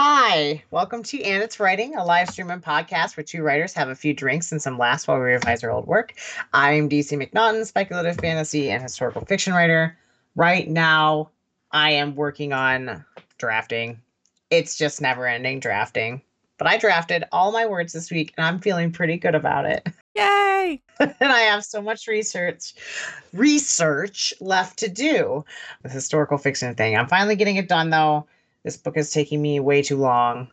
Hi, welcome to And It's Writing, a live stream and podcast where two writers have a few drinks and some laughs while we revise our old work. I'm DC McNaughton, speculative fantasy and historical fiction writer. Right now, I am working on drafting. It's just never ending drafting. But I drafted all my words this week and I'm feeling pretty good about it. Yay! and I have so much research research left to do. The historical fiction thing. I'm finally getting it done though. This book is taking me way too long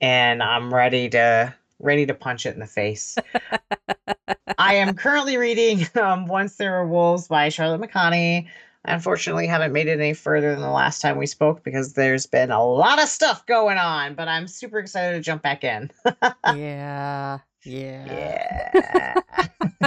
and I'm ready to ready to punch it in the face. I am currently reading um, Once There Were Wolves by Charlotte McConaghy. I unfortunately haven't made it any further than the last time we spoke because there's been a lot of stuff going on, but I'm super excited to jump back in. yeah. Yeah. Yeah.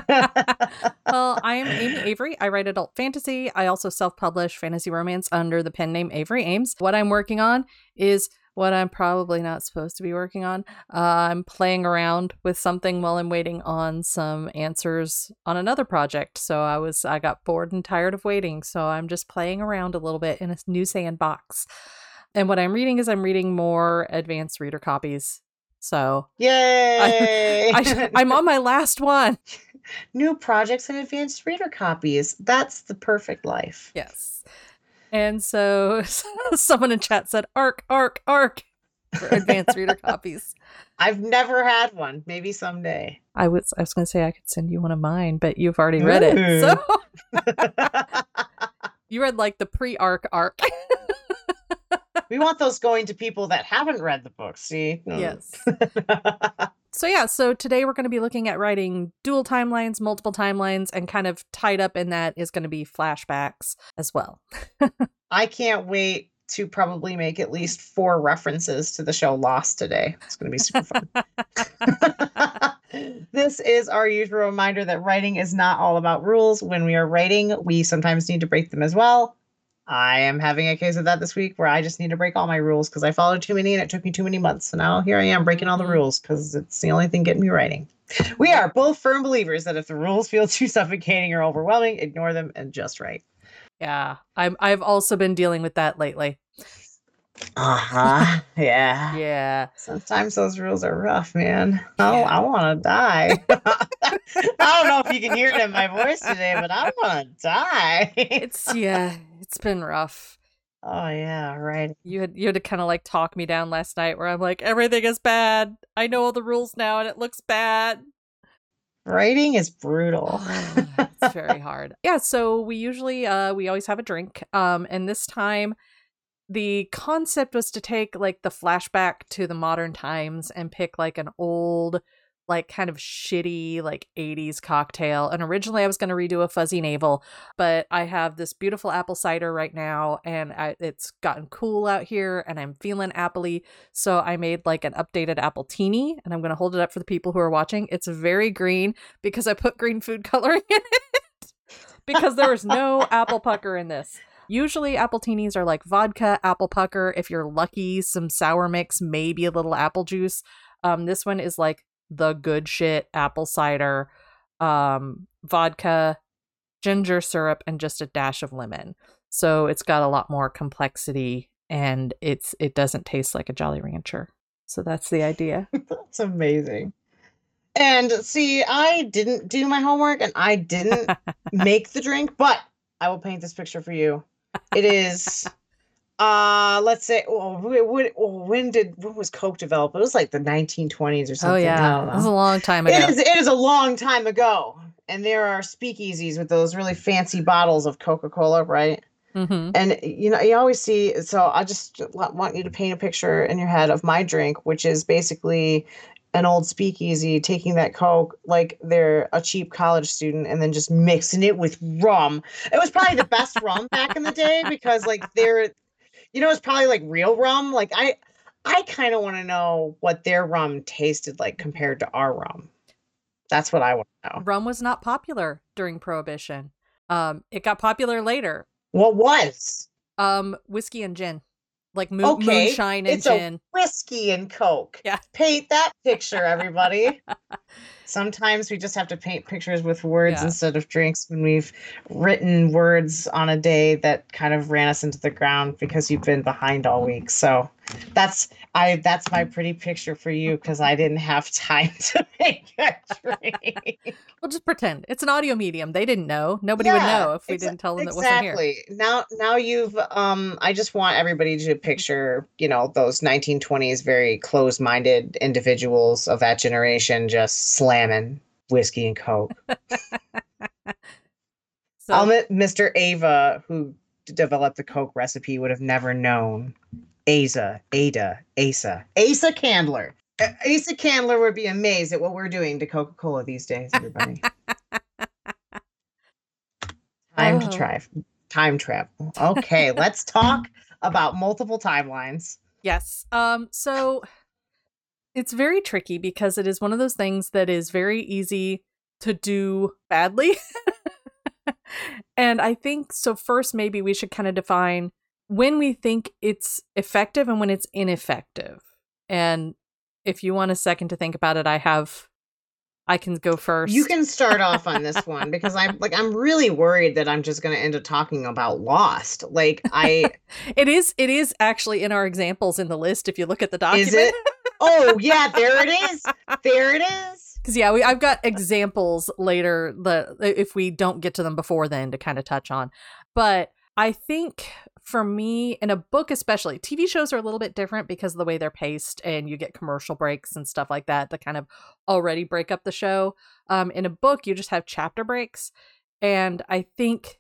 well, I am Amy Avery. I write adult fantasy. I also self publish fantasy romance under the pen name Avery Ames. What I'm working on is what I'm probably not supposed to be working on. Uh, I'm playing around with something while I'm waiting on some answers on another project. So I was I got bored and tired of waiting, so I'm just playing around a little bit in a new sandbox. And what I'm reading is I'm reading more advanced reader copies. So Yay! I, I'm on my last one. New projects and advanced reader copies. That's the perfect life. Yes. And so someone in chat said arc, arc, arc for advanced reader copies. I've never had one. Maybe someday. I was I was gonna say I could send you one of mine, but you've already read it. So you read like the pre-arc arc. We want those going to people that haven't read the book. See? Mm. yes. So yeah, so today we're going to be looking at writing dual timelines, multiple timelines, and kind of tied up in that is going to be flashbacks as well. I can't wait to probably make at least four references to the show Lost today. It's going to be super fun. this is our usual reminder that writing is not all about rules. When we are writing, we sometimes need to break them as well. I am having a case of that this week where I just need to break all my rules because I followed too many and it took me too many months. So now here I am breaking all the Mhm. rules because it's the only thing getting me writing. We are both firm believers that if the rules feel too suffocating or overwhelming, ignore them and just write. yeah, I'm I've also been dealing with that lately. Uh huh. yeah. Yeah. Sometimes those rules are rough, man. Oh, Yeah. I want to die. I don't know if you can hear it in my voice today, but I want to die. It's yeah, it's been rough. oh yeah, right. You had you had to kind of like talk me down last night where I'm like everything is bad. I know all the rules now and it looks bad. Writing is brutal. it's very hard. Yeah, so we usually uh we always have a drink. Um and this time the concept was to take like the flashback to the modern times and pick like an old like kind of shitty like 80s cocktail and originally i was going to redo a fuzzy navel but i have this beautiful apple cider right now and I, it's gotten cool out here and i'm feeling appley so i made like an updated appletini and i'm going to hold it up for the people who are watching it's very green because i put green food coloring in it because there is no apple pucker in this Usually, appletinis are like vodka, apple pucker. If you're lucky, some sour mix, maybe a little apple juice. Um, this one is like the good shit apple cider, um, vodka, ginger syrup, and just a dash of lemon. So it's got a lot more complexity, and it's it doesn't taste like a Jolly Rancher. So that's the idea. That's amazing. And see, I didn't do my homework and I didn't make the drink, but I will paint this picture for you. It is uh let's say oh, wh- oh, when did when was coke developed? It was like the 1920s or oh something I yeah, don't was a long time ago. it is it is a long time ago. And there are speakeasies with those really fancy bottles of coca-cola right? Hmm and you know you always see so i just want you to paint a picture in your head of my drink which is basically an old speakeasy taking that coke like they're a cheap college student and then just mixing it with rum. It was probably the best rum back in the day because like they're you know it's probably like real rum like i i kind of want to know what their rum tasted like compared to our rum that's what i want to know Rum was not popular during Prohibition. Um, it got popular later. what was Um, whiskey and gin, like mo- Okay, moonshine and it's a- gin. whiskey and coke. Yeah. Paint that picture, everybody. Sometimes we just have to paint pictures with words Yeah. instead of drinks when we've written words on a day that kind of ran us into the ground because you've been behind all week. So That's I that's my pretty picture for you because I didn't have time to make a drink. We'll just pretend it's an audio medium. They didn't know. Nobody would know if we exa- didn't tell them it wasn't here. exactly. Now now you've um I just want everybody to picture, you know, those 1920s very closed-minded individuals of that generation just slamming whiskey and coke. So I'll admit Mr. Ava, who developed the Coke recipe, would have never known. Asa, Ada, Asa, Asa Candler. Asa Candler would be amazed at what we're doing to Coca Cola these days, everybody. Time to Oh. try. Time travel. Okay, let's talk about multiple timelines. Yes. Um so it's very tricky because it is one of those things that is very easy to do badly. and I think so first maybe we should kind of define when we think it's effective and when it's ineffective. And if you want a second to think about it, I have I can go first. You can start off on this one because I'm like I'm really worried that I'm just going to end up talking about Lost. Like I It is it is actually in our examples in the list if you look at the document. is it? Oh yeah, there it is. There it is. Because yeah, we, I've got examples later the if we don't get to them before then to kind of touch on. But I think for me, in a book especially, TV shows are a little bit different because of the way they're paced, and you get commercial breaks and stuff like that that kind of already break up the show. Um, in a book, you just have chapter breaks, and I think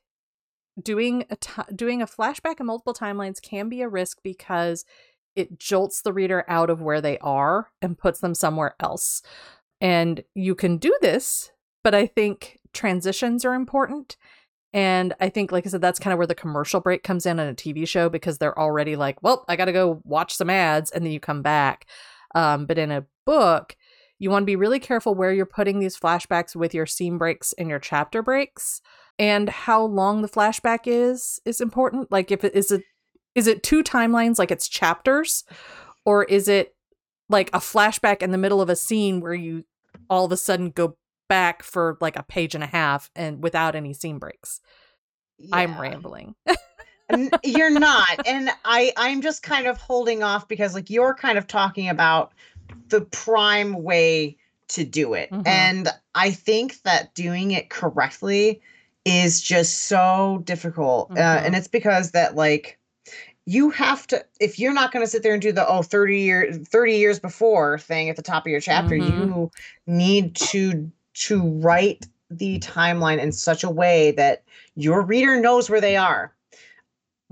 doing a doing a flashback in multiple timelines can be a risk because it jolts the reader out of where they are and puts them somewhere else. And you can do this, but I think transitions are important. And I think, like I said, that's kind of where the commercial break comes in on a TV show because they're already like, well, I got to go watch some ads and then you come back. Um, but in a book, you want to be really careful where you're putting these flashbacks with your scene breaks and your chapter breaks and how long the flashback is is important like if it is it is it two timelines like it's chapters? Or is it like a flashback in the middle of a scene where you all of a sudden go back for like a page and a half and without any scene breaks? I'm rambling. You're not. And i i'm just kind of holding off because like you're kind of talking about the prime way to do it. Mhm. and i think that doing it correctly is just so difficult uh, Mhm. and it's because that like you have to if you're not going to sit there and do the oh 30 year 30 years before thing at the top of your chapter Mhm. you need to to write the timeline in such a way that your reader knows where they are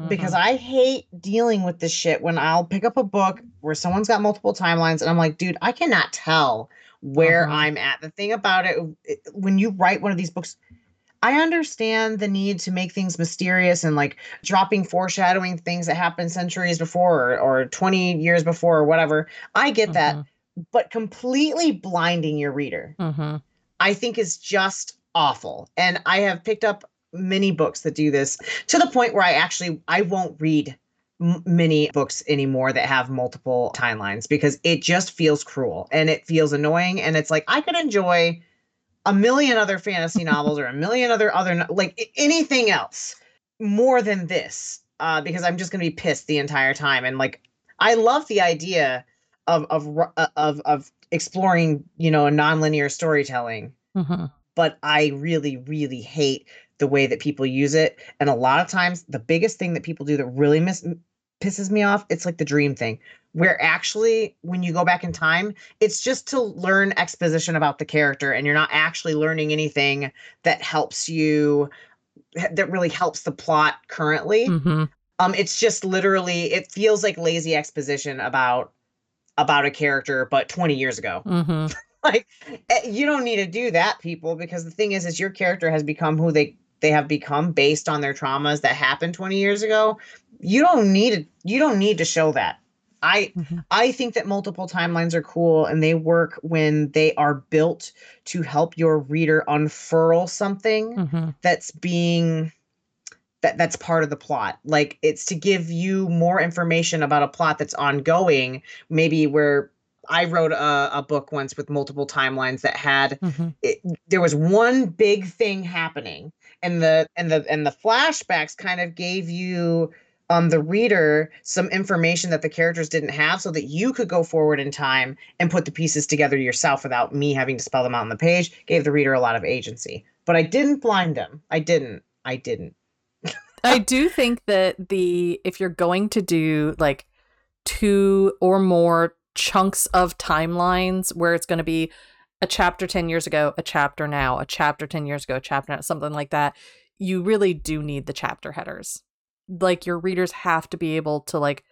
because Mhm. I hate dealing with this shit when I'll pick up a book where someone's got multiple timelines and I'm like, dude, I cannot tell where Mhm. I'm at. The thing about it- when you write one of these books, I understand the need to make things mysterious and like dropping foreshadowing things that happened centuries before or, or 20 years before or whatever. I get that, Mhm. but completely blinding your reader. Mhm. I think is just awful. And I have picked up many books that do this to the point where I actually I won't read m- many books anymore that have multiple timelines because it just feels cruel and it feels annoying and it's like I could enjoy a million other fantasy novels or a million other other like anything else more than this uh because I'm just going to be pissed the entire time and like I love the idea of of uh, of of exploring, you know, a nonlinear storytelling Mhm. but I really, really hate the way that people use it. And a lot of times, the biggest thing that people do that really mis- m- pisses me off, it's like the dream thing, where actually, when you go back in time, it's just to learn exposition about the character, and you're not actually learning anything that helps you, that really helps the plot currently. Mhm. Um, it's just literally, it feels like lazy exposition about about a character, but 20 years ago Mhm. like eh, you don't need to do that people because the thing is is your character has become who they they have become based on their traumas that happened 20 years ago you don't need it you don't need to show that i Mhm. i think that multiple timelines are cool and they work when they are built to help your reader unfurl something Mhm. that's being that that's part of the plot like it's to give you more information about a plot that's ongoing maybe where i wrote a, a book once with multiple timelines that had Mhm. it, there was one big thing happening and the and the and the flashbacks kind of gave you um the reader some information that the characters didn't have so that you could go forward in time and put the pieces together yourself without me having to spell them out on the page gave the reader a lot of agency. But i didn't blind them. I didn't. I didn't. I do think that the if you're going to do like two or more chunks of timelines where it's going to be a chapter 10 years ago, a chapter now, a chapter 10 years ago, a chapter now, something like that, you really do need the chapter headers. Like your readers have to be able to like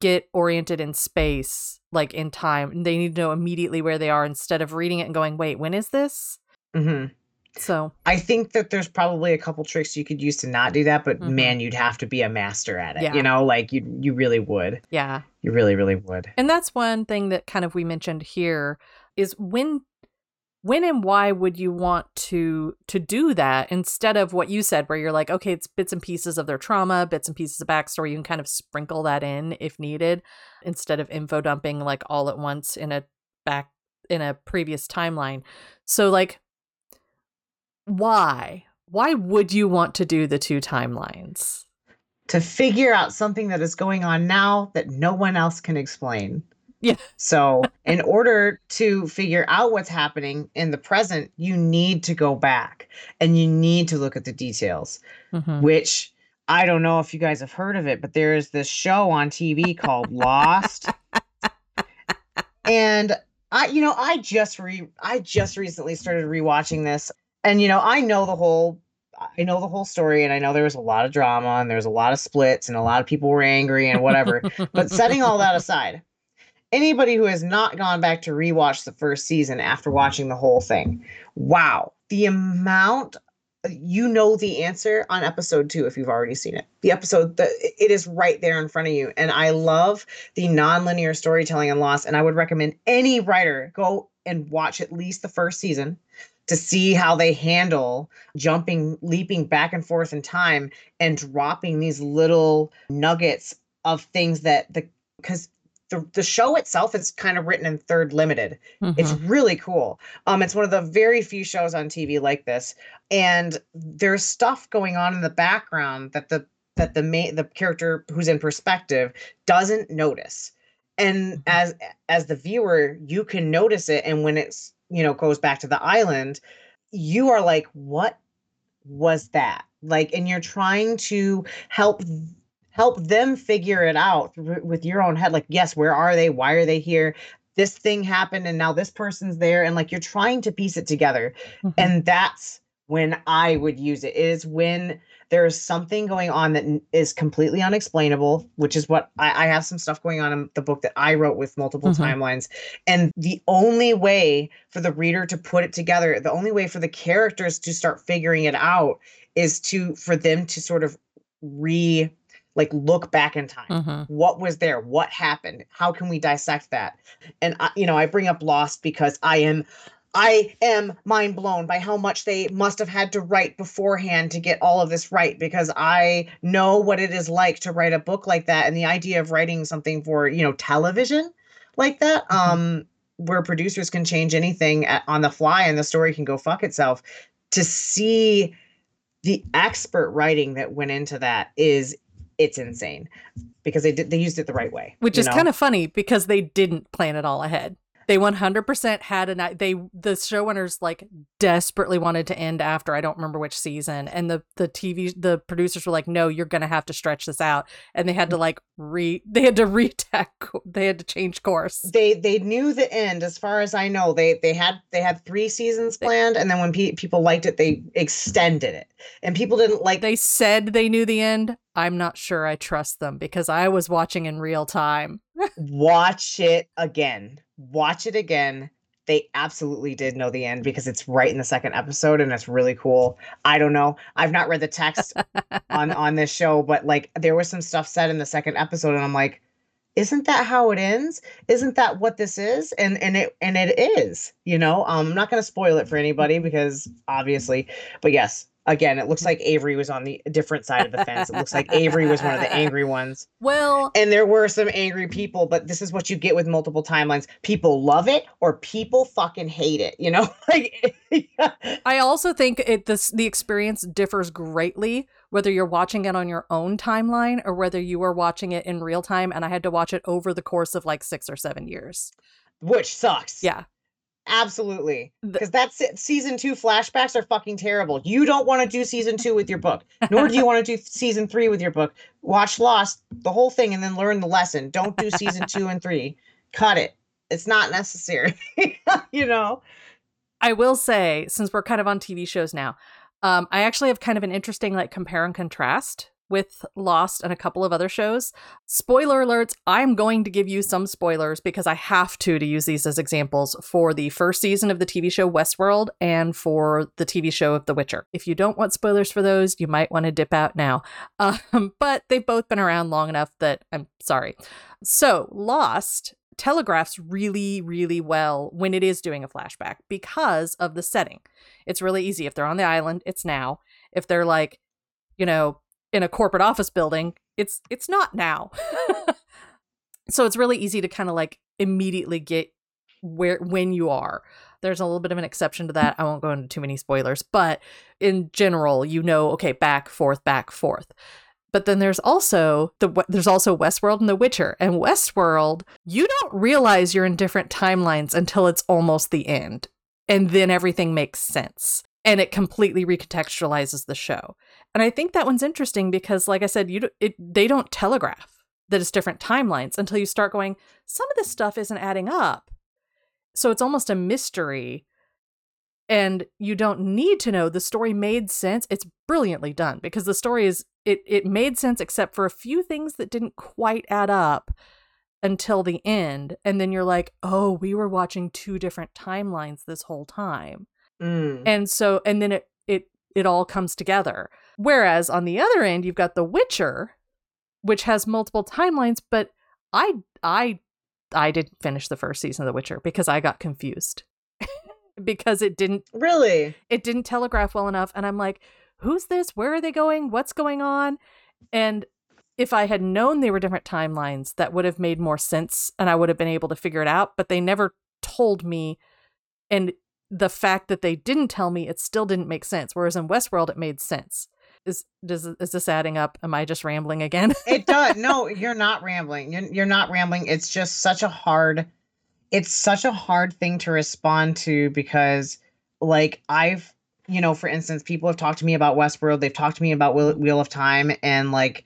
get oriented in space, like in time. They need to know immediately where they are instead of reading it and going, wait, when is this? mm-hmm. So, I think that there's probably a couple tricks you could use to not do that, but Mhm. man, you'd have to be a master at it. Yeah. You know, like you you really would. yeah. You really, really would. And that's one thing that kind of we mentioned here is when when and why would you want to to do that instead of what you said where you're like okay it's bits and pieces of their trauma bits and pieces of backstory you can kind of sprinkle that in if needed instead of info dumping like all at once in a back in a previous timeline. So like why? Why would you want to do the two timelines? To figure out something that is going on now that no one else can explain. Yeah. So, in order to figure out what's happening in the present, you need to go back and you need to look at the details. Mhm. which I don't know if you guys have heard of it, but there is this show on TV called Lost. And I, you know, I just re I just recently started rewatching this. And you know, I know the whole I know the whole story and I know there was a lot of drama and there was a lot of splits and a lot of people were angry and whatever. but setting all that aside, anybody who has not gone back to rewatch the first season after watching the whole thing, wow, the amount you know the answer on episode two if you've already seen it. The episode, the, it is right there in front of you. And I love the nonlinear storytelling and Lost. And I would recommend any writer go and watch at least the first season to see how they handle jumping, leaping back and forth in time and dropping these little nuggets of things that the, because the, the show itself is kind of written in third limited. It's Mhm. really cool. Um, it's one of the very few shows on TV like this, and there's stuff going on in the background that the that the main the character who's in perspective doesn't notice, and Mhm. as as the viewer, you can notice it, and when it's you know goes back to the island, you are like, what was that like? And you're trying to help help them figure it out with your own head like yes where are they why are they here this thing happened and now this person's there and like you're trying to piece it together Mhm. and that's when i would use it. It is when there's something going on that is completely unexplainable which is what I, I have some stuff going on in the book that i wrote with multiple Mhm. timelines and the only way for the reader to put it together the only way for the characters to start figuring it out is to for them to sort of re like look back in time Mhm. what was there what happened how can we dissect that and I, you know i bring up lost because i am i am mind blown by how much they must have had to write beforehand to get all of this right because i know what it is like to write a book like that and the idea of writing something for you know television like that Mhm. um where producers can change anything at, on the fly and the story can go fuck itself to see the expert writing that went into that is it's insane because they did they used it the right way which is know? kind of funny because they didn't plan it all ahead. They 100% had an i- they the showrunners like desperately wanted to end after I don't remember which season and the the TV the producers were like no you're going to have to stretch this out and they had to mm. like re they had to retack they had to change course. they they knew the end as far as i know they they had they had three seasons planned and then when pe- people liked it they extended it and people didn't like They said they knew the end. I'm not sure I trust them because I was watching in real time. watch it again watch it again. They absolutely did know the end because it's right in the second episode and it's really cool. I don't know. I've not read the text on on this show but like there was some stuff said in the second episode and i'm like isn't that how it ends? Isn't that what this is? And and it and it is you know? Um, i'm not going to spoil it for anybody because obviously but yes again, it looks mm. like Avery was on the different side of the fence. It looks like Avery was one of the angry ones. Well, and there were some angry people, but this is what you get with multiple timelines. People love it or people fucking hate it, you know? like I also think it this the experience differs greatly whether you're watching it on your own timeline or whether you are watching it in real time and I had to watch it over the course of like 6 or 7 years. Which sucks. Yeah. Absolutely. Because that's it. Season two flashbacks are fucking terrible. You don't want to do season two with your book, nor do you want to do season three with your book. Watch Lost, the whole thing, and then learn the lesson. Don't do season two and three. Cut it. It's not necessary. you know? I will say, since we're kind of on TV shows now, um, I actually have kind of an interesting like compare and contrast with Lost and a couple of other shows. Spoiler alerts, I'm going to give you some spoilers because I have to to use these as examples for the first season of the TV show Westworld and for the TV show of The Witcher. If you don't want spoilers for those, you might want to dip out now. Um, but they've both been around long enough that I'm sorry. So, Lost telegraphs really, really well when it is doing a flashback because of the setting. It's really easy. If they're on the island, it's now. If they're like, you know, in a corporate office building, it's it's not now. so it's really easy to kind of like immediately get where when you are. There's a little bit of an exception to that. I won't go into too many spoilers, but in general, you know, okay, back forth, back forth. But then there's also the there's also Westworld and The Witcher. And Westworld, you don't realize you're in different timelines until it's almost the end. And then everything makes sense and it completely recontextualizes the show. And I think that one's interesting because, like I said, you it, they don't telegraph that it's different timelines until you start going. Some of this stuff isn't adding up, so it's almost a mystery, and you don't need to know. The story made sense. It's brilliantly done because the story is it it made sense except for a few things that didn't quite add up until the end, and then you're like, oh, we were watching two different timelines this whole time Mm. and so and then it it it all comes together whereas on the other end you've got the witcher which has multiple timelines but i i i didn't finish the first season of the witcher because i got confused. Because it didn't Really? it didn't telegraph well enough and i'm like who's this? Where are they going? What's going on? And if i had known they were different timelines that would have made more sense and i would have been able to figure it out but they never told me and the fact that they didn't tell me it still didn't make sense whereas in westworld it made sense is does is this adding up am i just rambling again It does. No, you're not rambling. You're, you're not rambling. It's just such a hard, it's such a hard thing to respond to because, like, I've, you know, for instance, people have talked to me about Westworld. They've talked to me about Wheel, Wheel of Time, and like,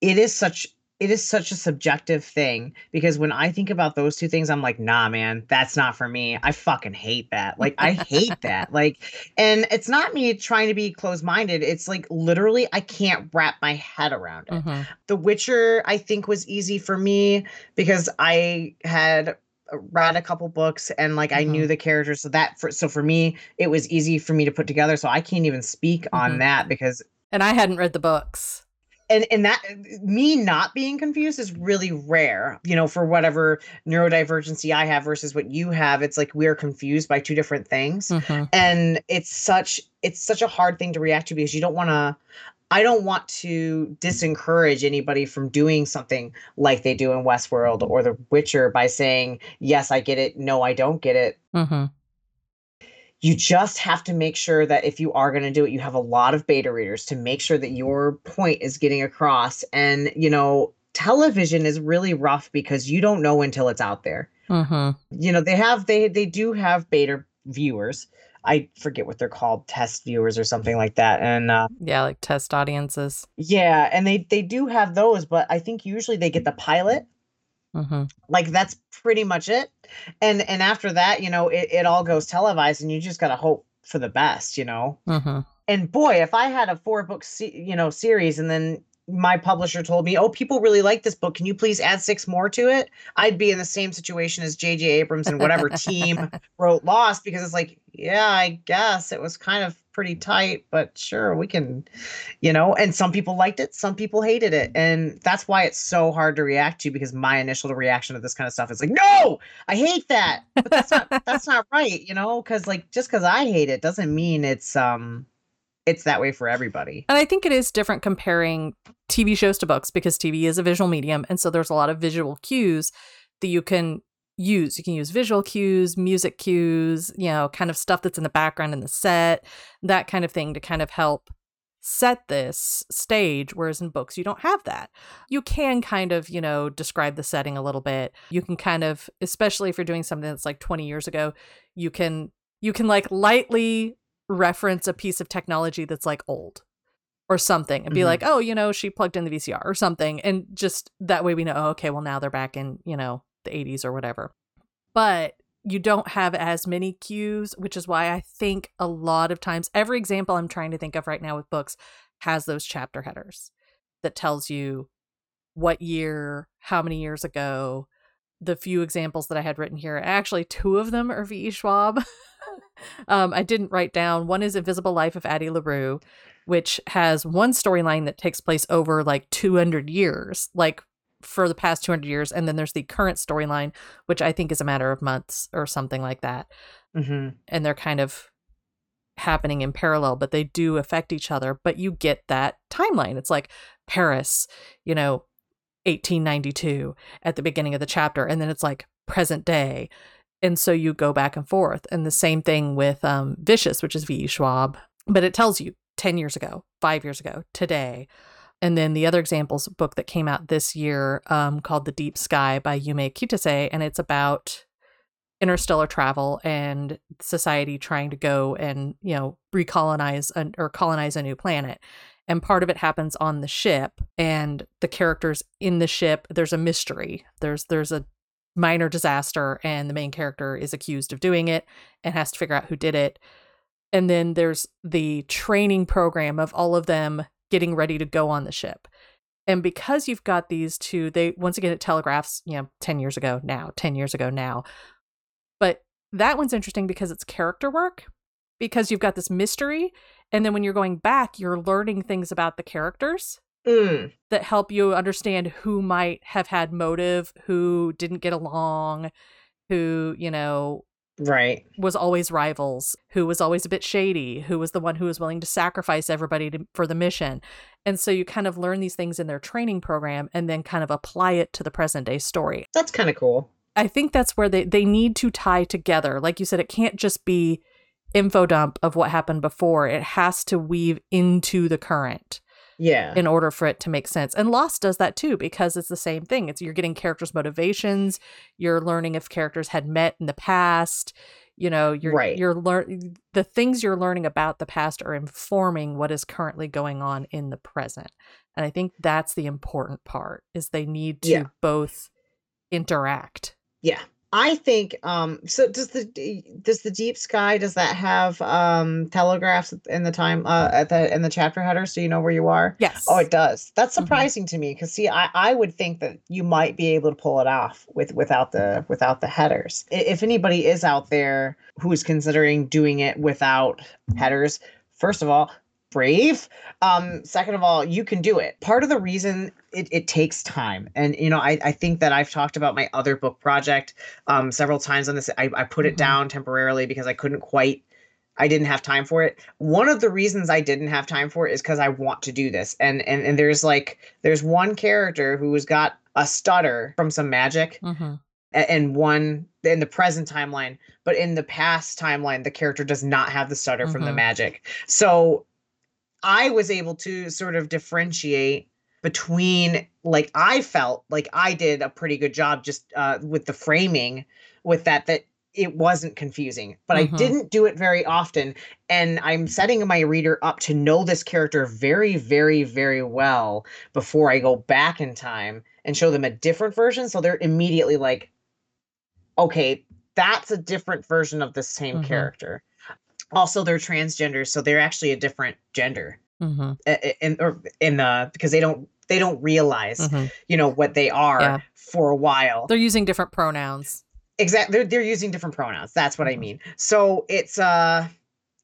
it is such it is such a subjective thing because when I think about those two things, I'm like, nah, man, that's not for me. I fucking hate that. Like, I hate that. Like, and it's not me trying to be closed minded. It's like literally, I can't wrap my head around it. Mhm. The Witcher, I think, was easy for me because I had read a couple books and like I knew the characters. So that for so for me, it was easy for me to put together. So I can't even speak on Mhm. that because and i hadn't read the books and and that me not being confused is really rare you know for whatever neurodivergency i have versus what you have it's like we're confused by two different things Mhm. and it's such it's such a hard thing to react to because you don't want to i don't want to disencourage anybody from doing something like they do in westworld or the witcher by saying yes i get it no i don't get it Mhm. You just have to make sure that if you are going to do it you have a lot of beta readers to make sure that your point is getting across. And you know television is really rough because you don't know until it's out there. Mhm. you know they have they they do have beta viewers. I forget what they're called test viewers or something like that. And uh yeah like test audiences. Yeah and they they do have those but i think usually they get the pilot hmm like that's pretty much it. And and after that you know it, it all goes televised and you just gotta hope for the best you know? Hmm and boy if i had a four book se- you know series and then my publisher told me oh people really like this book. Can you please add six more to it? I'd be in the same situation as jj abrams and whatever team wrote lost because it's like yeah i guess it was kind of pretty tight but sure we can you know and some people liked it some people hated it. And that's why it's so hard to react to because my initial reaction to this kind of stuff is like no i hate that. But that's not that's not right you know because like just because i hate it doesn't mean it's um it's that way for everybody. And I think it is different comparing TV shows to books because TV is a visual medium. And so there's a lot of visual cues that you can use. You can use visual cues, music cues, you know, kind of stuff that's in the background in the set, that kind of thing to kind of help set this stage whereas in books you don't have that you can kind of you know describe the setting a little bit you can kind of especially if you're doing something that's like 20 years ago you can you can like lightly reference a piece of technology that's like old or something and be Mhm. like oh you know she plugged in the vcr or something and just that way we know oh, okay well now they're back in you know the 80s or whatever but you don't have as many cues, which is why I think a lot of times every example I'm trying to think of right now with books has those chapter headers that tells you what year, how many years ago. The few examples that I had written here, actually two of them are V.E. Schwab. um, I didn't write down. One is Invisible Life of Addie LaRue, which has one storyline that takes place over like 200 years, like for the past 200 years. And then there's the current storyline, which I think is a matter of months or something like that. hmm And they're kind of happening in parallel, but they do affect each other. But you get that timeline. It's like Paris, you know, 1892 at the beginning of the chapter. And then it's like present day. And so you go back and forth. And the same thing with um, Vicious, which is V.E. Schwab, but it tells you 10 years ago, five years ago, today. And then the other examples book that came out this year um, called The Deep Sky by Yume Kitasei. And it's about interstellar travel and society trying to go and, you know, recolonize an, or colonize a new planet. And part of it happens on the ship and the characters in the ship, there's a mystery. There's there's a minor disaster and the main character is accused of doing it and has to figure out who did it. And then there's the training program of all of them getting ready to go on the ship. And because you've got these two, they once again it telegraphs, you know, 10 years ago now, 10 years ago now. But that one's interesting because it's character work, because you've got this mystery. And then when you're going back, you're learning things about the characters Mm. that help you understand who might have had motive, who didn't get along, who, you know, Right. was always rivals, who was always a bit shady, who was the one who was willing to sacrifice everybody to, for the mission. And so you kind of learn these things in their training program and then kind of apply it to the present day story. That's kind of cool. I think that's where they, they need to tie together. Like you said, it can't just be info dump of what happened before. It has to weave into the current Yeah. in order for it to make sense. And Lost does that too because it's the same thing. It's you're getting characters' motivations, you're learning if characters had met in the past. You know, you're Right. you're learn the things you're learning about the past are informing what is currently going on in the present. And I think that's the important part is they need to Yeah. both interact. Yeah. I think um so does the does the deep sky does that have um telegraphs in the time uh at the in the chapter header so you know where you are? Yes. Oh, it does. That's Mhm. surprising to me because see, I, I would think that you might be able to pull it off with without the without the headers. If anybody is out there who's considering doing it without headers, first of all, brave. Um, second of all, you can do it. Part of the reason it, it takes time, and you know, I, I think that I've talked about my other book project um several times on this. I, I put it Mhm. down temporarily because I couldn't quite I didn't have time for it. One of the reasons I didn't have time for it is because I want to do this. And and and there's like there's one character who's got a stutter from some magic hmm a- and one in the present timeline, but in the past timeline, the character does not have the stutter from the Mhm. magic. So I was able to sort of differentiate between like I felt like I did a pretty good job just uh, with the framing with that that it wasn't confusing, but Mhm. I didn't do it very often. And I'm setting my reader up to know this character very, very, very well before I go back in time and show them a different version. So they're immediately like, okay, that's a different version of the same Mhm. character. Also, they're transgender, so they're actually a different gender hmm i- i- in or in the because they don't they don't realize hmm you know what they are Yeah. for a while. They're using different pronouns. Exactly. They're, they're using different pronouns. That's what I Mhm. mean. So it's uh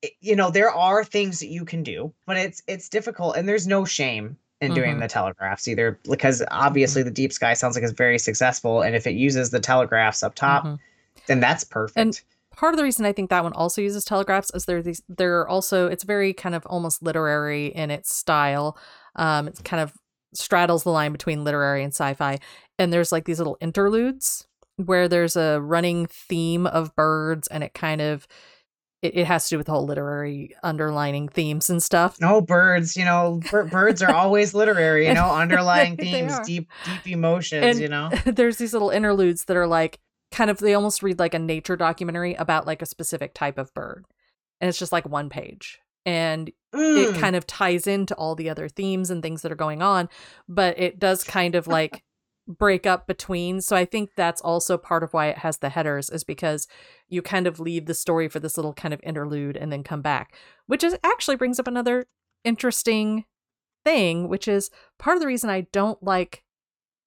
it- you know, there are things that you can do, but it's it's difficult and there's no shame in doing Mhm. the telegraphs either because obviously the deep sky sounds like it's very successful and if it uses the telegraphs up top, Mhm. then that's perfect. Part of the reason I think that one also uses telegraphs is there these they're also it's very kind of almost literary in its style. Um, it's kind of straddles the line between literary and sci-fi, and there's like these little interludes where there's a running theme of birds, and it kind of it, it has to do with the whole literary underlining themes and stuff. No birds, you know, bir- birds are always literary, you know, underlying themes, deep, deep emotions, And you know. there's these little interludes that are like kind of they almost read like a nature documentary about like a specific type of bird and it's just like one page and Mm. it kind of ties into all the other themes and things that are going on but it does kind of like break up between so i think that's also part of why it has the headers is because you kind of leave the story for this little kind of interlude and then come back which is actually brings up another interesting thing which is part of the reason i don't like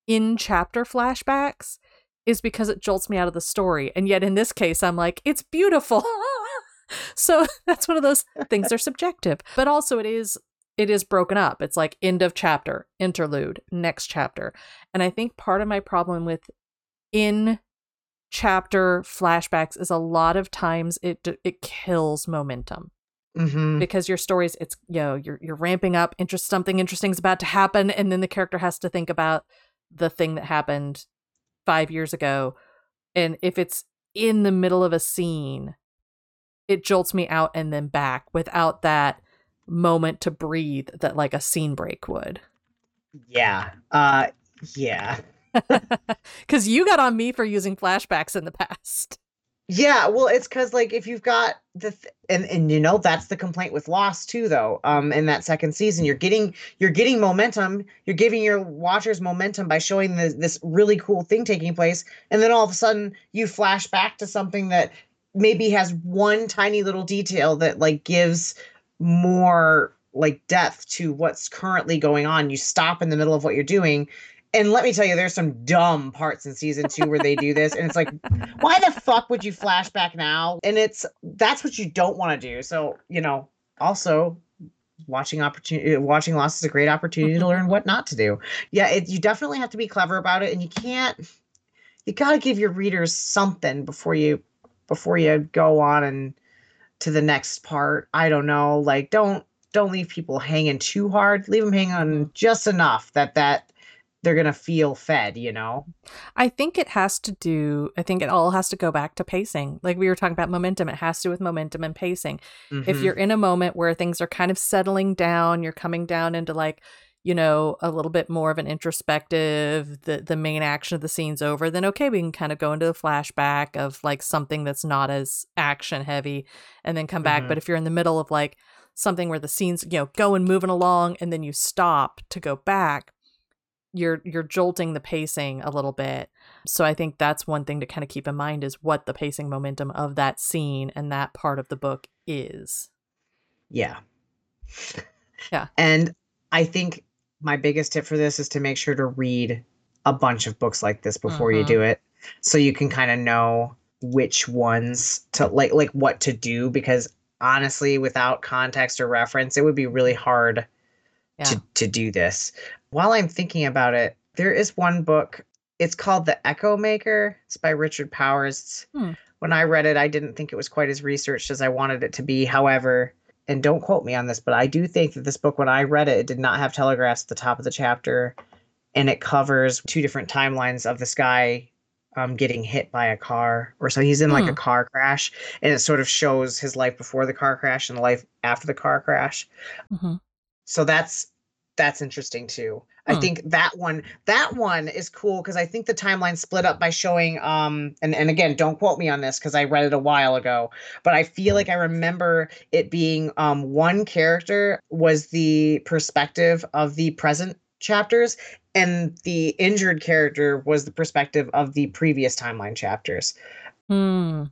in chapter flashbacks is because it jolts me out of the story and yet in this case i'm like it's beautiful. So that's one of those things are subjective. But also it is it is broken up. It's like end of chapter interlude next chapter. And i think part of my problem with in chapter flashbacks is a lot of times it it kills momentum. Mhm. because your stories it's you know you're you're ramping up interest something interesting is about to happen and then the character has to think about the thing that happened 5 years ago and if it's in the middle of a scene it jolts me out and then back without that moment to breathe that like a scene break would Yeah. Uh, yeah. cuz you got on me for using flashbacks in the past Yeah, well, it's because like if you've got the th- and and you know that's the complaint with Lost too, though. Um, in that second season, you're getting you're getting momentum. You're giving your watchers momentum by showing this this really cool thing taking place, and then all of a sudden you flash back to something that maybe has one tiny little detail that like gives more like depth to what's currently going on. You stop in the middle of what you're doing. And let me tell you, there's some dumb parts in season two where they do this, and it's like, why the fuck would you flash back now? And it's that's what you don't want to do. So you know, also watching opportunity, uh, watching Lost is a great opportunity to learn what not to do. Yeah, it, you definitely have to be clever about it, and you can't. You got to give your readers something before you before you go on and to the next part. I don't know, like don't don't leave people hanging too hard. Leave them hanging just enough that that they're gonna feel fed. You know. I think it has to do, I think it all has to go back to pacing. Like we were talking about momentum, it has to do with momentum and pacing. If Mhm. you're in a moment where things are kind of settling down, you're coming down into like, you know, a little bit more of an introspective, the the main action of the scene's over, then okay, we can kind of go into the flashback of like something that's not as action heavy and then come back. Mhm. But if you're in the middle of like something where the scene's, you know, going moving along and then you stop to go back, you're you're jolting the pacing a little bit. So I think that's one thing to kind of keep in mind is what the pacing momentum of that scene and that part of the book is. Yeah. Yeah. And I think my biggest tip for this is to make sure to read a bunch of books like this before you do mm-hmm. it so you can kind of know which ones to like like what to do because honestly without context or reference it would be really hard Yeah. to to do this. While I'm thinking about it, there is one book. It's called The Echo Maker. It's by Richard Powers. Hmm. When I read it, I didn't think it was quite as researched as I wanted it to be. However, and don't quote me on this, but I do think that this book, when I read it, it did not have telegraphs at the top of the chapter, and it covers two different timelines of this guy um, getting hit by a car, or so he's in like Hmm. a car crash, and it sort of shows his life before the car crash and the life after the car crash hmm so that's that's interesting too i Hmm. think that one that one is cool because i think the timeline split up by showing um and, and again don't quote me on this because i read it a while ago but i feel like i remember it being um one character was the perspective of the present chapters and the injured character was the perspective of the previous timeline chapters Hmm.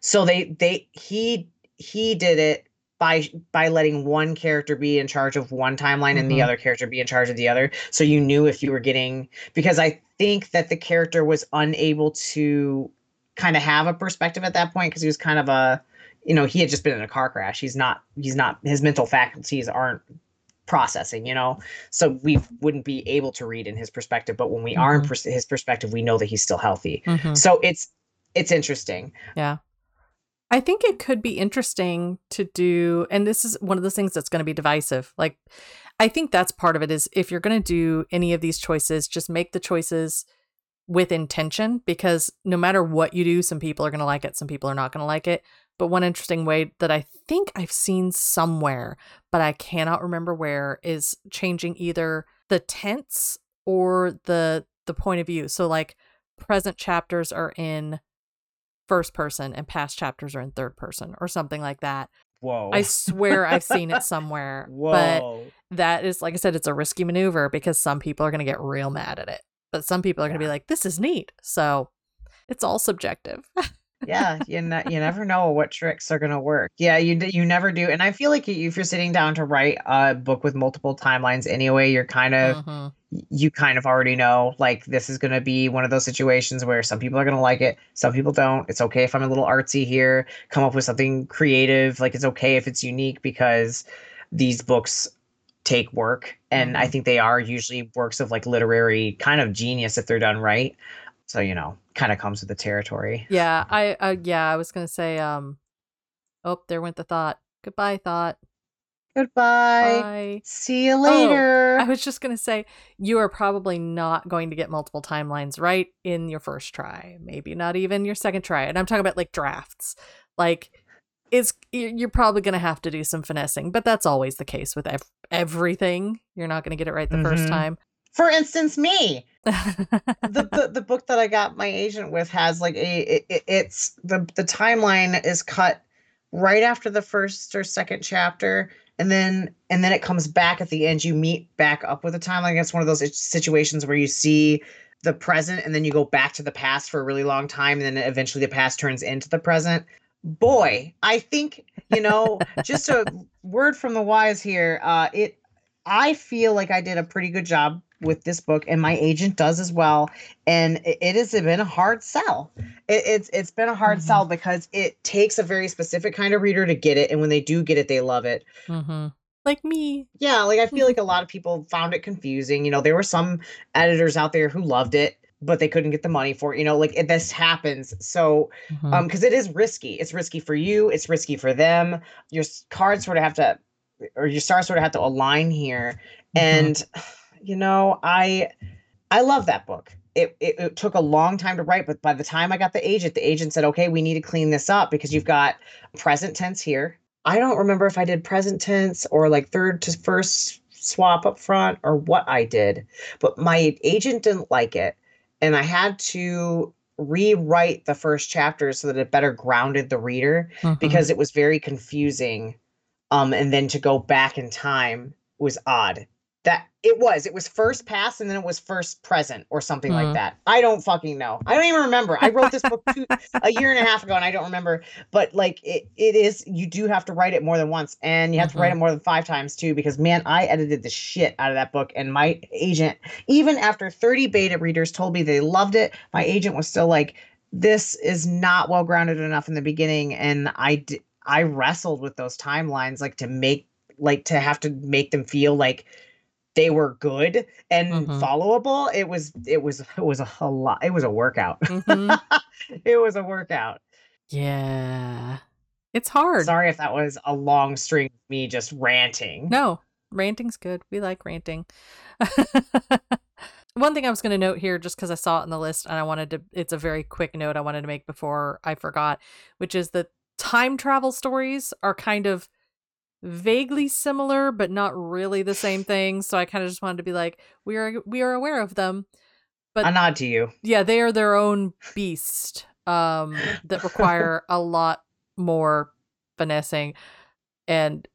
so they they he he did it by by letting one character be in charge of one timeline and the Mhm. other character be in charge of the other so you knew if you were getting because i think that the character was unable to kind of have a perspective at that point because he was kind of a you know he had just been in a car crash he's not he's not his mental faculties aren't processing you know so we wouldn't be able to read in his perspective but when we are in Mhm. pers- his perspective we know that he's still healthy Mhm. so it's it's interesting Yeah. I think it could be interesting to do, and this is one of those things that's going to be divisive. Like, I think that's part of it is if you're going to do any of these choices, just make the choices with intention because no matter what you do, some people are going to like it, some people are not going to like it. But one interesting way that I think I've seen somewhere, but I cannot remember where, is changing either the tense or the the point of view. So like present chapters are in first person and past chapters are in third person or something like that. Whoa. I swear I've seen it somewhere. Whoa. But that is like I said, it's a risky maneuver because some people are gonna get real mad at it. But some people are gonna be like, this is neat. So it's all subjective. yeah, you you never know what tricks are gonna work. Yeah, you you never do. And I feel like if you're sitting down to write a book with multiple timelines anyway, you're kind of Mhm. You kind of already know like this is going to be one of those situations where some people are going to like it some people don't it's okay if i'm a little artsy here come up with something creative like it's okay if it's unique because these books take work and i Mhm. think they are usually works of like literary kind of genius if they're done right so you know kind of comes with the territory Yeah, I uh, yeah, I was gonna say, um oh, there went the thought. Goodbye, thought. Goodbye Bye. see you later I was just gonna say you are probably not going to get multiple timelines right in your first try, maybe not even your second try. And I'm talking about like drafts. Like it's you're probably gonna have to do some finessing, but that's always the case with ev- everything. You're not gonna get it right the first Mhm. time. for instance me the, the the book that I got my agent with has like a it- it's the the timeline is cut right after the first or second chapter and then and then it comes back at the end. You meet back up with the timeline. It's one of those situations where you see the present and then you go back to the past for a really long time and then eventually the past turns into the present. Boy i think you know just a word from the wise here uh it i feel like i did a pretty good job with this book and my agent does as well. And it, it has been a hard sell. It, it's it's been a hard Mhm. sell because it takes a very specific kind of reader to get it and when they do get it they love it. Hmm Like me. yeah like i feel like a lot of people found it confusing. You know there were some editors out there who loved it but they couldn't get the money for it you know like it, this happens. So Mhm. um because it is risky. It's risky for you. It's risky for them. Your cards sort of have to or your stars sort of have to align here. Mhm. and you know i i love that book. It, it it took a long time to write but by the time i got the agent the agent said okay we need to clean this up because you've got present tense here. I don't remember if i did present tense or like third to first swap up front or what i did but my agent didn't like it and i had to rewrite the first chapter so that it better grounded the reader Mhm. because it was very confusing um and then to go back in time was odd that it was. It was first past and then it was first present or something Mhm. like that. I don't fucking know. I don't even remember. I wrote this book two, a year and a half ago and i don't remember. But like it, it is you do have to write it more than once and you have to write it more than five times too because man i edited the shit out of that book and my agent even after 30 beta readers told me they loved it my agent was still like this is not well grounded enough in the beginning. And i d- i wrestled with those timelines like to make like to have to make them feel like they were good and Mhm. followable it was it was it was a, a lot it was a workout Mhm. it was a workout Yeah. It's hard. sorry if that was a long string of me just ranting No, ranting's good. We like ranting. One thing I was going to note here, just because I saw it in the list and I wanted to, it's a very quick note I wanted to make before I forgot, which is that time travel stories are kind of vaguely similar, but not really the same thing. So I kind of just wanted to be like, we are, we are aware of them. But a nod to you yeah, they are their own beast um, that require a lot more finessing. And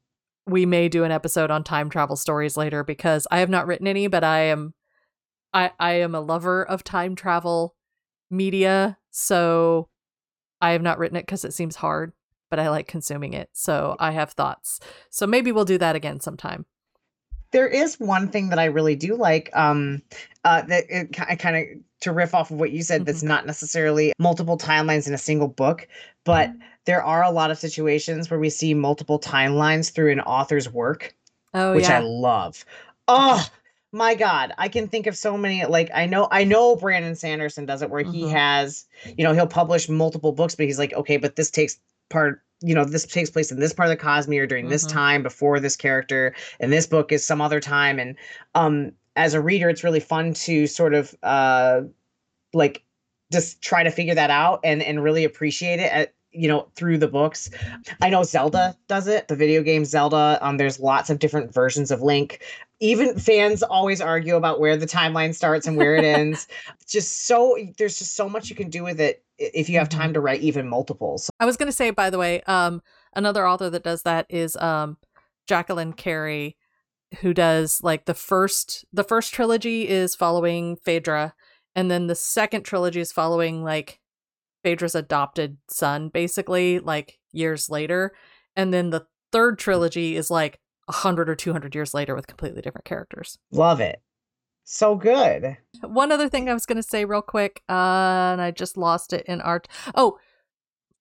we may do an episode on time travel stories later because I have not written any, but I am I I am a lover of time travel media, so I have not written it because it seems hard, but I like consuming it. So I have thoughts. So maybe we'll do that again sometime. there is one thing that I really do like. Um, uh, that it kind of to riff off of what you said. That's not necessarily multiple timelines in a single book, but there are a lot of situations where we see multiple timelines through an author's work, Oh which I love. Oh my god, I can think of so many. Like I know, I know Brandon Sanderson does it, where he Mhm. has, you know, he'll publish multiple books, but he's like, okay, but this takes part you know this takes place in this part of the Cosmere during this Mhm. time before this character and this book is some other time. And um as a reader it's really fun to sort of uh like just try to figure that out and and really appreciate it at you know through the books. I know zelda does it the video game zelda. Um there's lots of different versions of link. Even fans always argue about where the timeline starts and where it ends. Just so there's just so much you can do with it if you have Mhm. time to write even multiples I was going to say, by the way, um, another author that does that is um, Jacqueline Carey, who does like the first the first trilogy is following Phaedra, and then the second trilogy is following like Phaedra's adopted son, basically like years later, and then the third trilogy is like a hundred or two hundred years later with completely different characters. love it so good One other thing I was going to say real quick, uh, and I just lost it in art. Oh,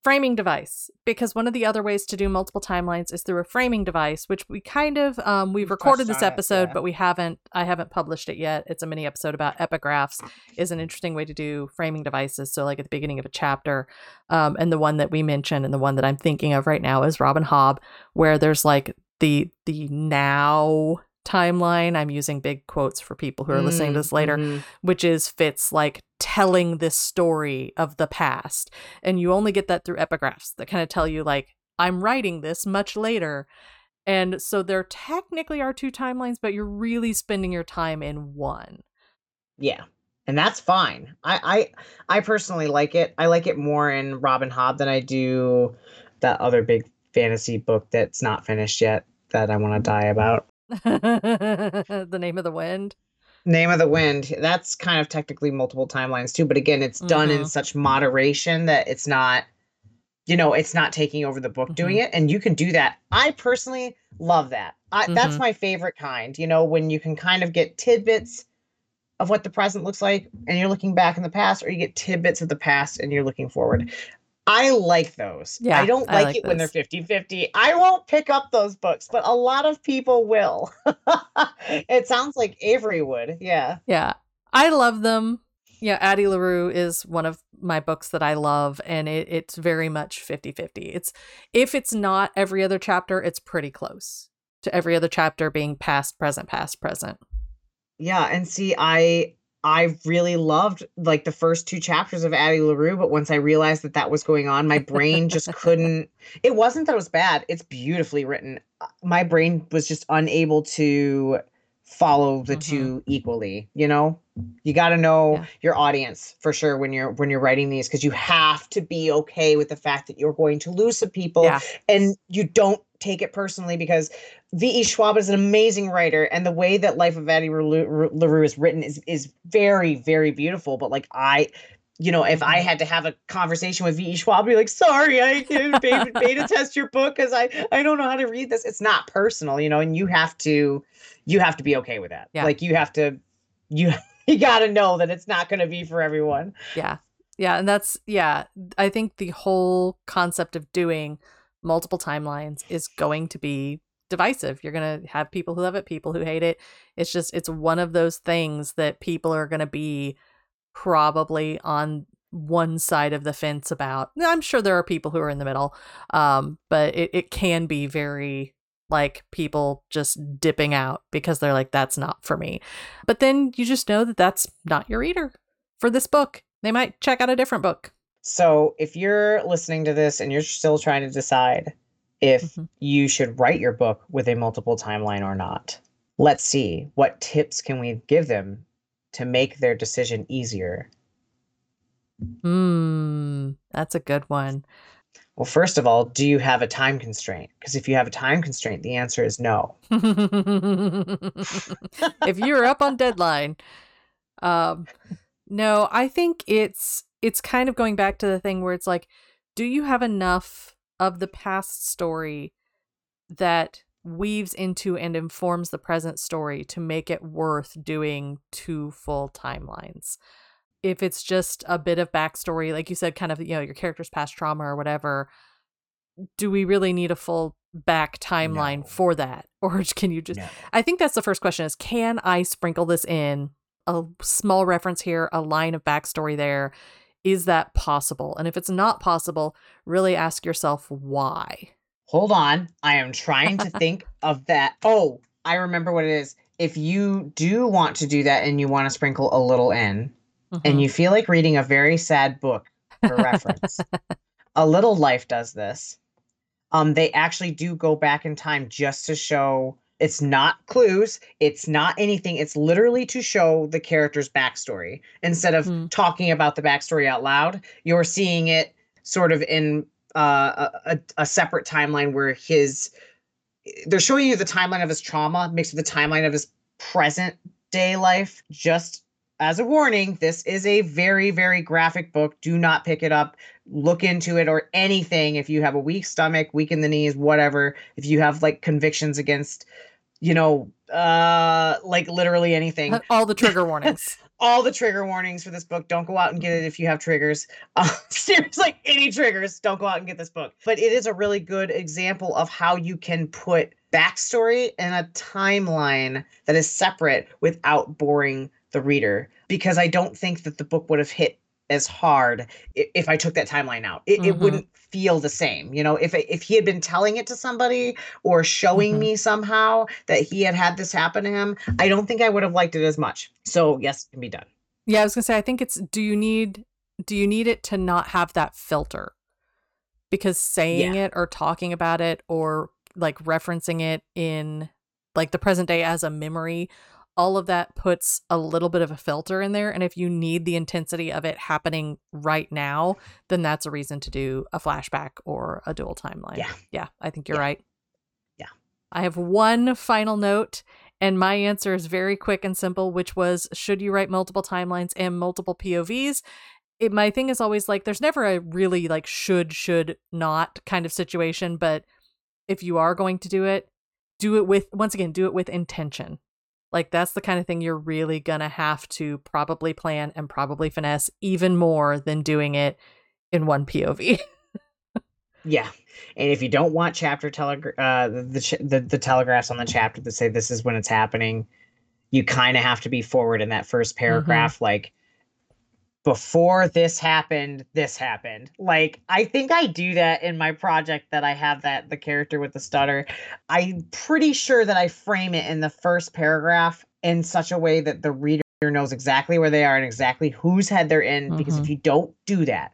framing device. Because one of the other ways to do multiple timelines is through a framing device, which we kind of um, we've recorded this on it, episode, yeah. but we haven't. I haven't published it yet. It's a mini episode about epigraphs. Is an interesting way to do framing devices. So, like at the beginning of a chapter, um, and the one that we mentioned, and the one that I'm thinking of right now is Robin Hobb, where there's like the the now timeline. I'm using big quotes for people who are listening to Mm, this later mhm. which is Fitz like telling this story of the past. And you only get that through epigraphs that kind of tell you, like, I'm writing this much later. And so there technically are two timelines, but you're really spending your time in one. Yeah. And that's fine. I, I I personally like it. I like it more in Robin Hobb than I do that other big fantasy book that's not finished yet that I want to die about. the name of the wind. Name of the Wind. That's kind of technically multiple timelines too, but again, it's done in Mhm. such moderation that it's not you know, it's not taking over the book doing Mm-hmm. it and you can do that. I personally love that. I, that's Mhm. my favorite kind, you know, when you can kind of get tidbits of what the present looks like and you're looking back in the past or you get tidbits of the past and you're looking forward. I like those. Yeah, I don't I like, like it when they're those. 50 50. I won't pick up those books, but a lot of people will. it sounds like Avery would. Yeah. Yeah. I love them. Yeah, Addie LaRue is one of my books that I love, and it, it's very much 50 50. It's if it's not every other chapter, it's pretty close to every other chapter being past, present, past, present. Yeah. And see, I. I really loved like the first two chapters of Addie LaRue, but once I realized that that was going on, my brain just couldn't. It wasn't that it was bad. It's beautifully written. Uh, My brain was just unable to follow the Mhm. two equally. You know, you got to know Yeah. your audience for sure when you're when you're writing these because you have to be okay with the fact that you're going to lose some people, Yeah. and you don't take it personally because V.E. Schwab is an amazing writer, and the way that Life of Addie LaRue is written is is very very beautiful. But like I. You know, if I Mhm. had to have a conversation with V.E. Schwab, I'd be like, "Sorry, I can't beta, beta test your book because I I don't know how to read this." It's not personal, you know, and you have to you have to be okay with that. Yeah. Like you have to you you got to know that it's not going to be for everyone. Yeah. Yeah. And that's, yeah, I think the whole concept of doing multiple timelines is going to be divisive. You're going to have people who love it, people who hate it. It's just, it's one of those things that people are going to be probably on one side of the fence about. I'm sure there are people who are in the middle, um, but it, it can be very like people just dipping out because they're like, that's not for me. But then you just know that that's not your reader for this book. They might check out a different book. So, if you're listening to this and you're still trying to decide if Mhm. you should write your book with a multiple timeline or not, let's see what tips can we give them to make their decision easier. Hmm, that's a good one. Well, first of all, do you have a time constraint? Because if you have a time constraint, the answer is no. if you're up on deadline, um, no, I think it's it's kind of going back to the thing where it's like, do you have enough of the past story that weaves into and informs the present story to make it worth doing two full timelines? If it's just a bit of backstory, like you said, kind of, you know, your character's past trauma or whatever, do we really need a full back timeline No. for that? Or can you just I think that's the first question is can I sprinkle this in? A small reference here, a line of backstory there. Is that possible? And if it's not possible, really ask yourself why. Hold on. I am trying to think of that. Oh, I remember what it is. If you do want to do that and you want to sprinkle a little in, Mhm. and you feel like reading a very sad book for reference, A Little Life does this. Um, they actually do go back in time just to show it's not clues, it's not anything. It's literally to show the character's backstory instead of Hmm. talking about the backstory out loud. You're seeing it sort of in uh, a, a, a separate timeline where his they're showing you the timeline of his trauma mixed with the timeline of his present day life. Just as a warning this is a very very graphic book. Do not pick it up. Look into it or anything. If you have a weak stomach weak in the knees whatever. If you have like convictions against you know uh like literally anything. All the trigger warnings. all the trigger warnings for this book. Don't go out and get it if you have triggers. Uh, seriously, like any triggers, don't go out and get this book. But it is a really good example of how you can put backstory in a timeline that is separate without boring the reader. Because I don't think that the book would have hit as hard if I took that timeline out. It, it Mhm. wouldn't feel the same. You know, if if he had been telling it to somebody or showing Mhm. me somehow that he had had this happen to him, I don't think I would have liked it as much. So yes, it can be done. Yeah, I was gonna say I think it's do you need do you need it to not have that filter? Because saying it or talking about it or like referencing it in like the present day as a memory, all of that puts a little bit of a filter in there. And if you need the intensity of it happening right now, then that's a reason to do a flashback or a dual timeline. Yeah. Yeah, I think you're Yeah. right. Yeah. I have one final note, and my answer is very quick and simple, which was should you write multiple timelines and multiple POVs? It, my thing is always like there's never a really like should, should not kind of situation, but if you are going to do it, do it with, once again, do it with intention. Like that's the kind of thing you're really gonna have to probably plan and probably finesse even more than doing it in one POV. Yeah, and if you don't want chapter telegra- uh, the, the the the telegraphs on the chapter that say this is when it's happening, you kind of have to be forward in that first paragraph, like before this happened, this happened. Like I think I do that in my project that I have that the character with the stutter. I'm pretty sure that I frame it in the first paragraph in such a way that the reader knows exactly where they are and exactly whose head they're in. Because if mm-hmm. you don't do that,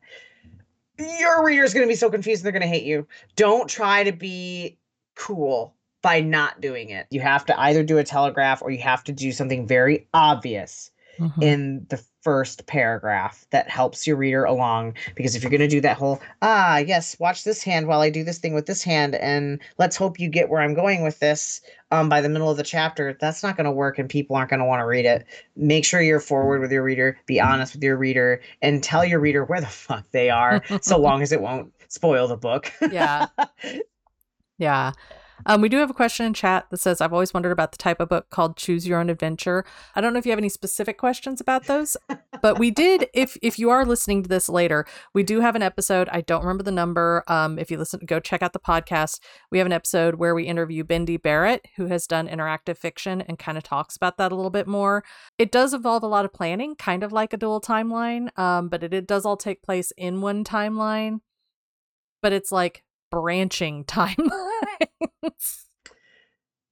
your reader's going to be so confused they're going to hate you. Don't try to be cool by not doing it. You have to either do a telegraph or you have to do something very obvious Mhm. in the first paragraph that helps your reader along because if you're going to do that whole ah yes watch this hand while i do this thing with this hand and let's hope you get where i'm going with this um, by the middle of the chapter that's not going to work and people aren't going to want to read it make sure you're forward with your reader be honest with your reader and tell your reader where the fuck they are so long as it won't spoil the book yeah. Yeah. Um, we do have a question in chat that says, I've always wondered about the type of book called Choose Your Own Adventure. I don't know if you have any specific questions about those, but we did, if if you are listening to this later, we do have an episode. I don't remember the number. Um, if you listen, go check out the podcast. We have an episode where we interview Bendy Barrett, who has done interactive fiction and kind of talks about that a little bit more. It does involve a lot of planning, kind of like a dual timeline, um, but it, it does all take place in one timeline. But it's like branching timelines.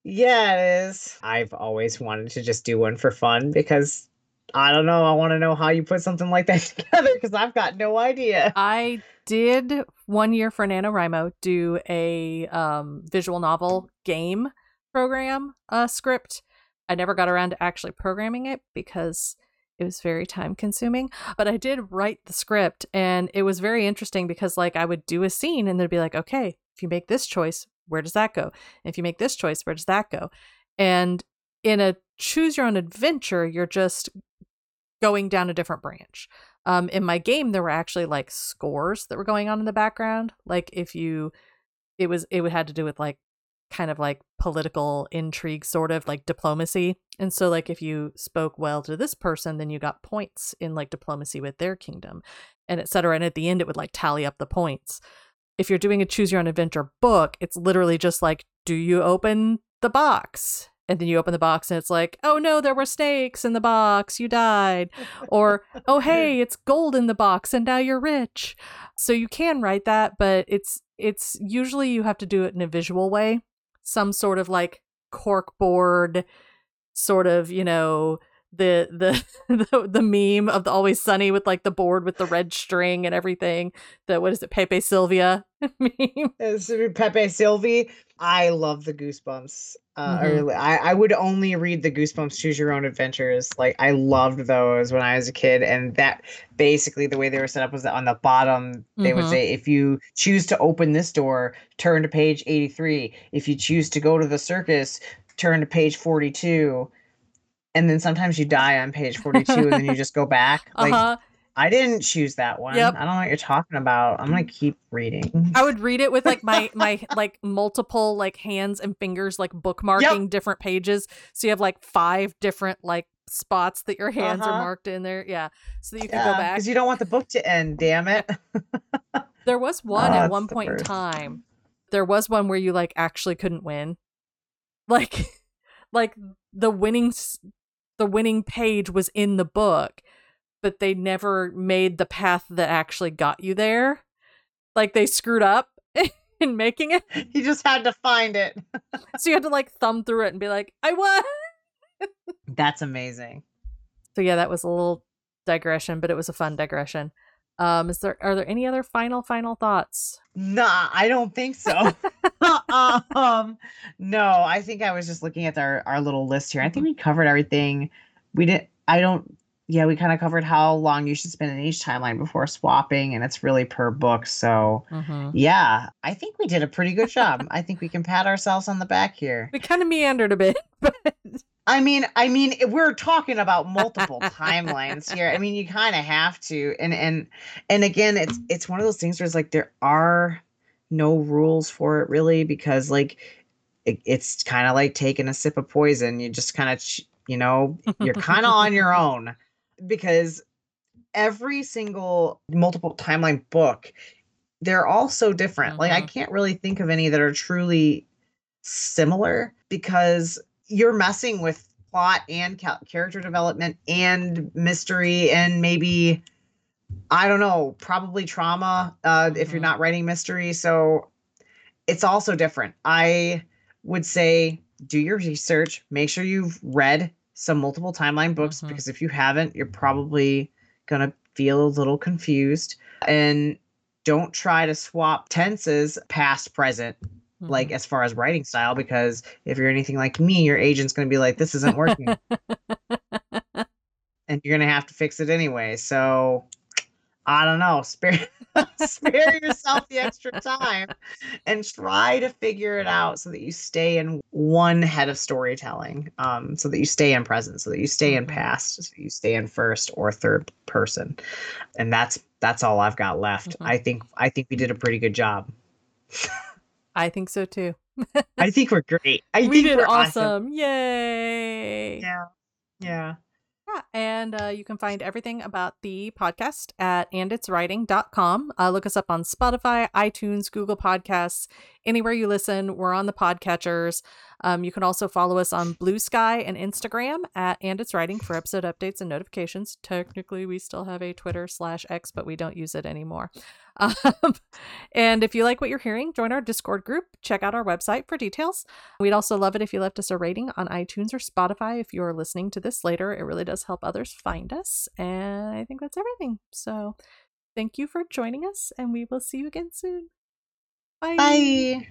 Yeah, it is. I've always wanted to just do one for fun because I don't know. I want to know how you put something like that together because I've got no idea. I did one year for NaNoWriMo do a um, visual novel game program uh, script. I never got around to actually programming it because it was very time consuming, but I did write the script and it was very interesting because like I would do a scene and they'd be like, okay, if you make this choice, where does that go? If you make this choice, where does that go? And in a choose your own adventure, you're just going down a different branch. Um, in my game, there were actually like scores that were going on in the background. Like if you, it was it would had to do with like kind of like political intrigue, sort of like diplomacy. And so like if you spoke well to this person, then you got points in like diplomacy with their kingdom, and et cetera. And at the end, it would like tally up the points. If you're doing a choose your own adventure book, it's literally just like, do you open the box? and then you open the box and it's like, oh no, there were snakes in the box, you died. Or, oh hey, it's gold in the box and now you're rich. So you can write that, but it's it's usually you have to do it in a visual way. Some sort of like cork board, sort of, you know, the the the, the meme of the always sunny with like the board with the red string and everything. The what is it, Pepe Silvia meme? Pepe Sylvie. I love the Goosebumps. Uh, Mhm. or I, I would only read the Goosebumps Choose Your Own Adventures. Like I loved those when I was a kid, and that basically the way they were set up was that on the bottom they would Mhm. say, if you choose to open this door, turn to page eighty three. If you choose to go to the circus, turn to page forty two. And then sometimes you die on page forty two, and then you just go back. Like uh-huh. I didn't choose that one. Yep. I don't know what you're talking about. I'm gonna keep reading. I would read it with like my my like multiple like hands and fingers like bookmarking different pages. So you have like five different like spots that your hands are Uh-huh. marked in there. Yeah. So that you can go back. because you don't want the book to end. Damn it! There was one Oh, at one point in time. There was one where you like actually couldn't win. Like like the winning the winning page was in the book, but they never made the path that actually got you there. Like they screwed up in making it. You just had to find it. So you had to like thumb through it and be like, "I won." That's amazing. So yeah, that was a little digression, but it was a fun digression. Um is there are there any other final final thoughts? Nah, I don't think so. um, no, I think I was just looking at our our little list here. I think we covered everything. We didn't. I don't. Yeah, we kind of covered how long you should spend in each timeline before swapping, and it's really per book. So Mhm. yeah, I think we did a pretty good job. I think we can pat ourselves on the back here. We kind of meandered a bit, but I mean, I mean, we're talking about multiple timelines here. I mean, you kind of have to, and and and again, it's it's one of those things where it's like there are no rules for it really because like it, it's kind of like taking a sip of poison. You just kind of, you know, you're kind of on your own because every single multiple timeline book, they're all so different. Like I Mhm. can't really think of any that are truly similar because you're messing with plot and ca- character development and mystery and maybe I don't know, probably trauma uh, if you're Mhm. not writing mystery. So it's also different. I would say do your research, make sure you've read some multiple timeline books Mhm. because if you haven't, you're probably going to feel a little confused and don't try to swap tenses past present like Mhm. as far as writing style because if you're anything like me your agent's going to be like this isn't working and you're going to have to fix it anyway so i don't know spare spare yourself the extra time and try to figure it out so that you stay in one head of storytelling um so that you stay in present so that you stay in Mhm. past so you stay in first or third person and that's that's all i've got left Mhm. i think i think we did a pretty good job I think so too. I think we're great. I we think did we're awesome. Yay. Yeah. Yeah. Yeah, and uh, you can find everything about the podcast at anditswriting.com. Uh, look us up on Spotify, iTunes, Google Podcasts, anywhere you listen. We're on the podcatchers. Um, you can also follow us on Blue Sky and Instagram at And It's Writing for episode updates and notifications. Technically, we still have a Twitter slash X, but we don't use it anymore. Um, and if you like what you're hearing, join our Discord group. Check out our website for details. We'd also love it if you left us a rating on iTunes or Spotify if you're listening to this later. It really does help others find us. And I think that's everything. So thank you for joining us, and we will see you again soon. Bye. Bye.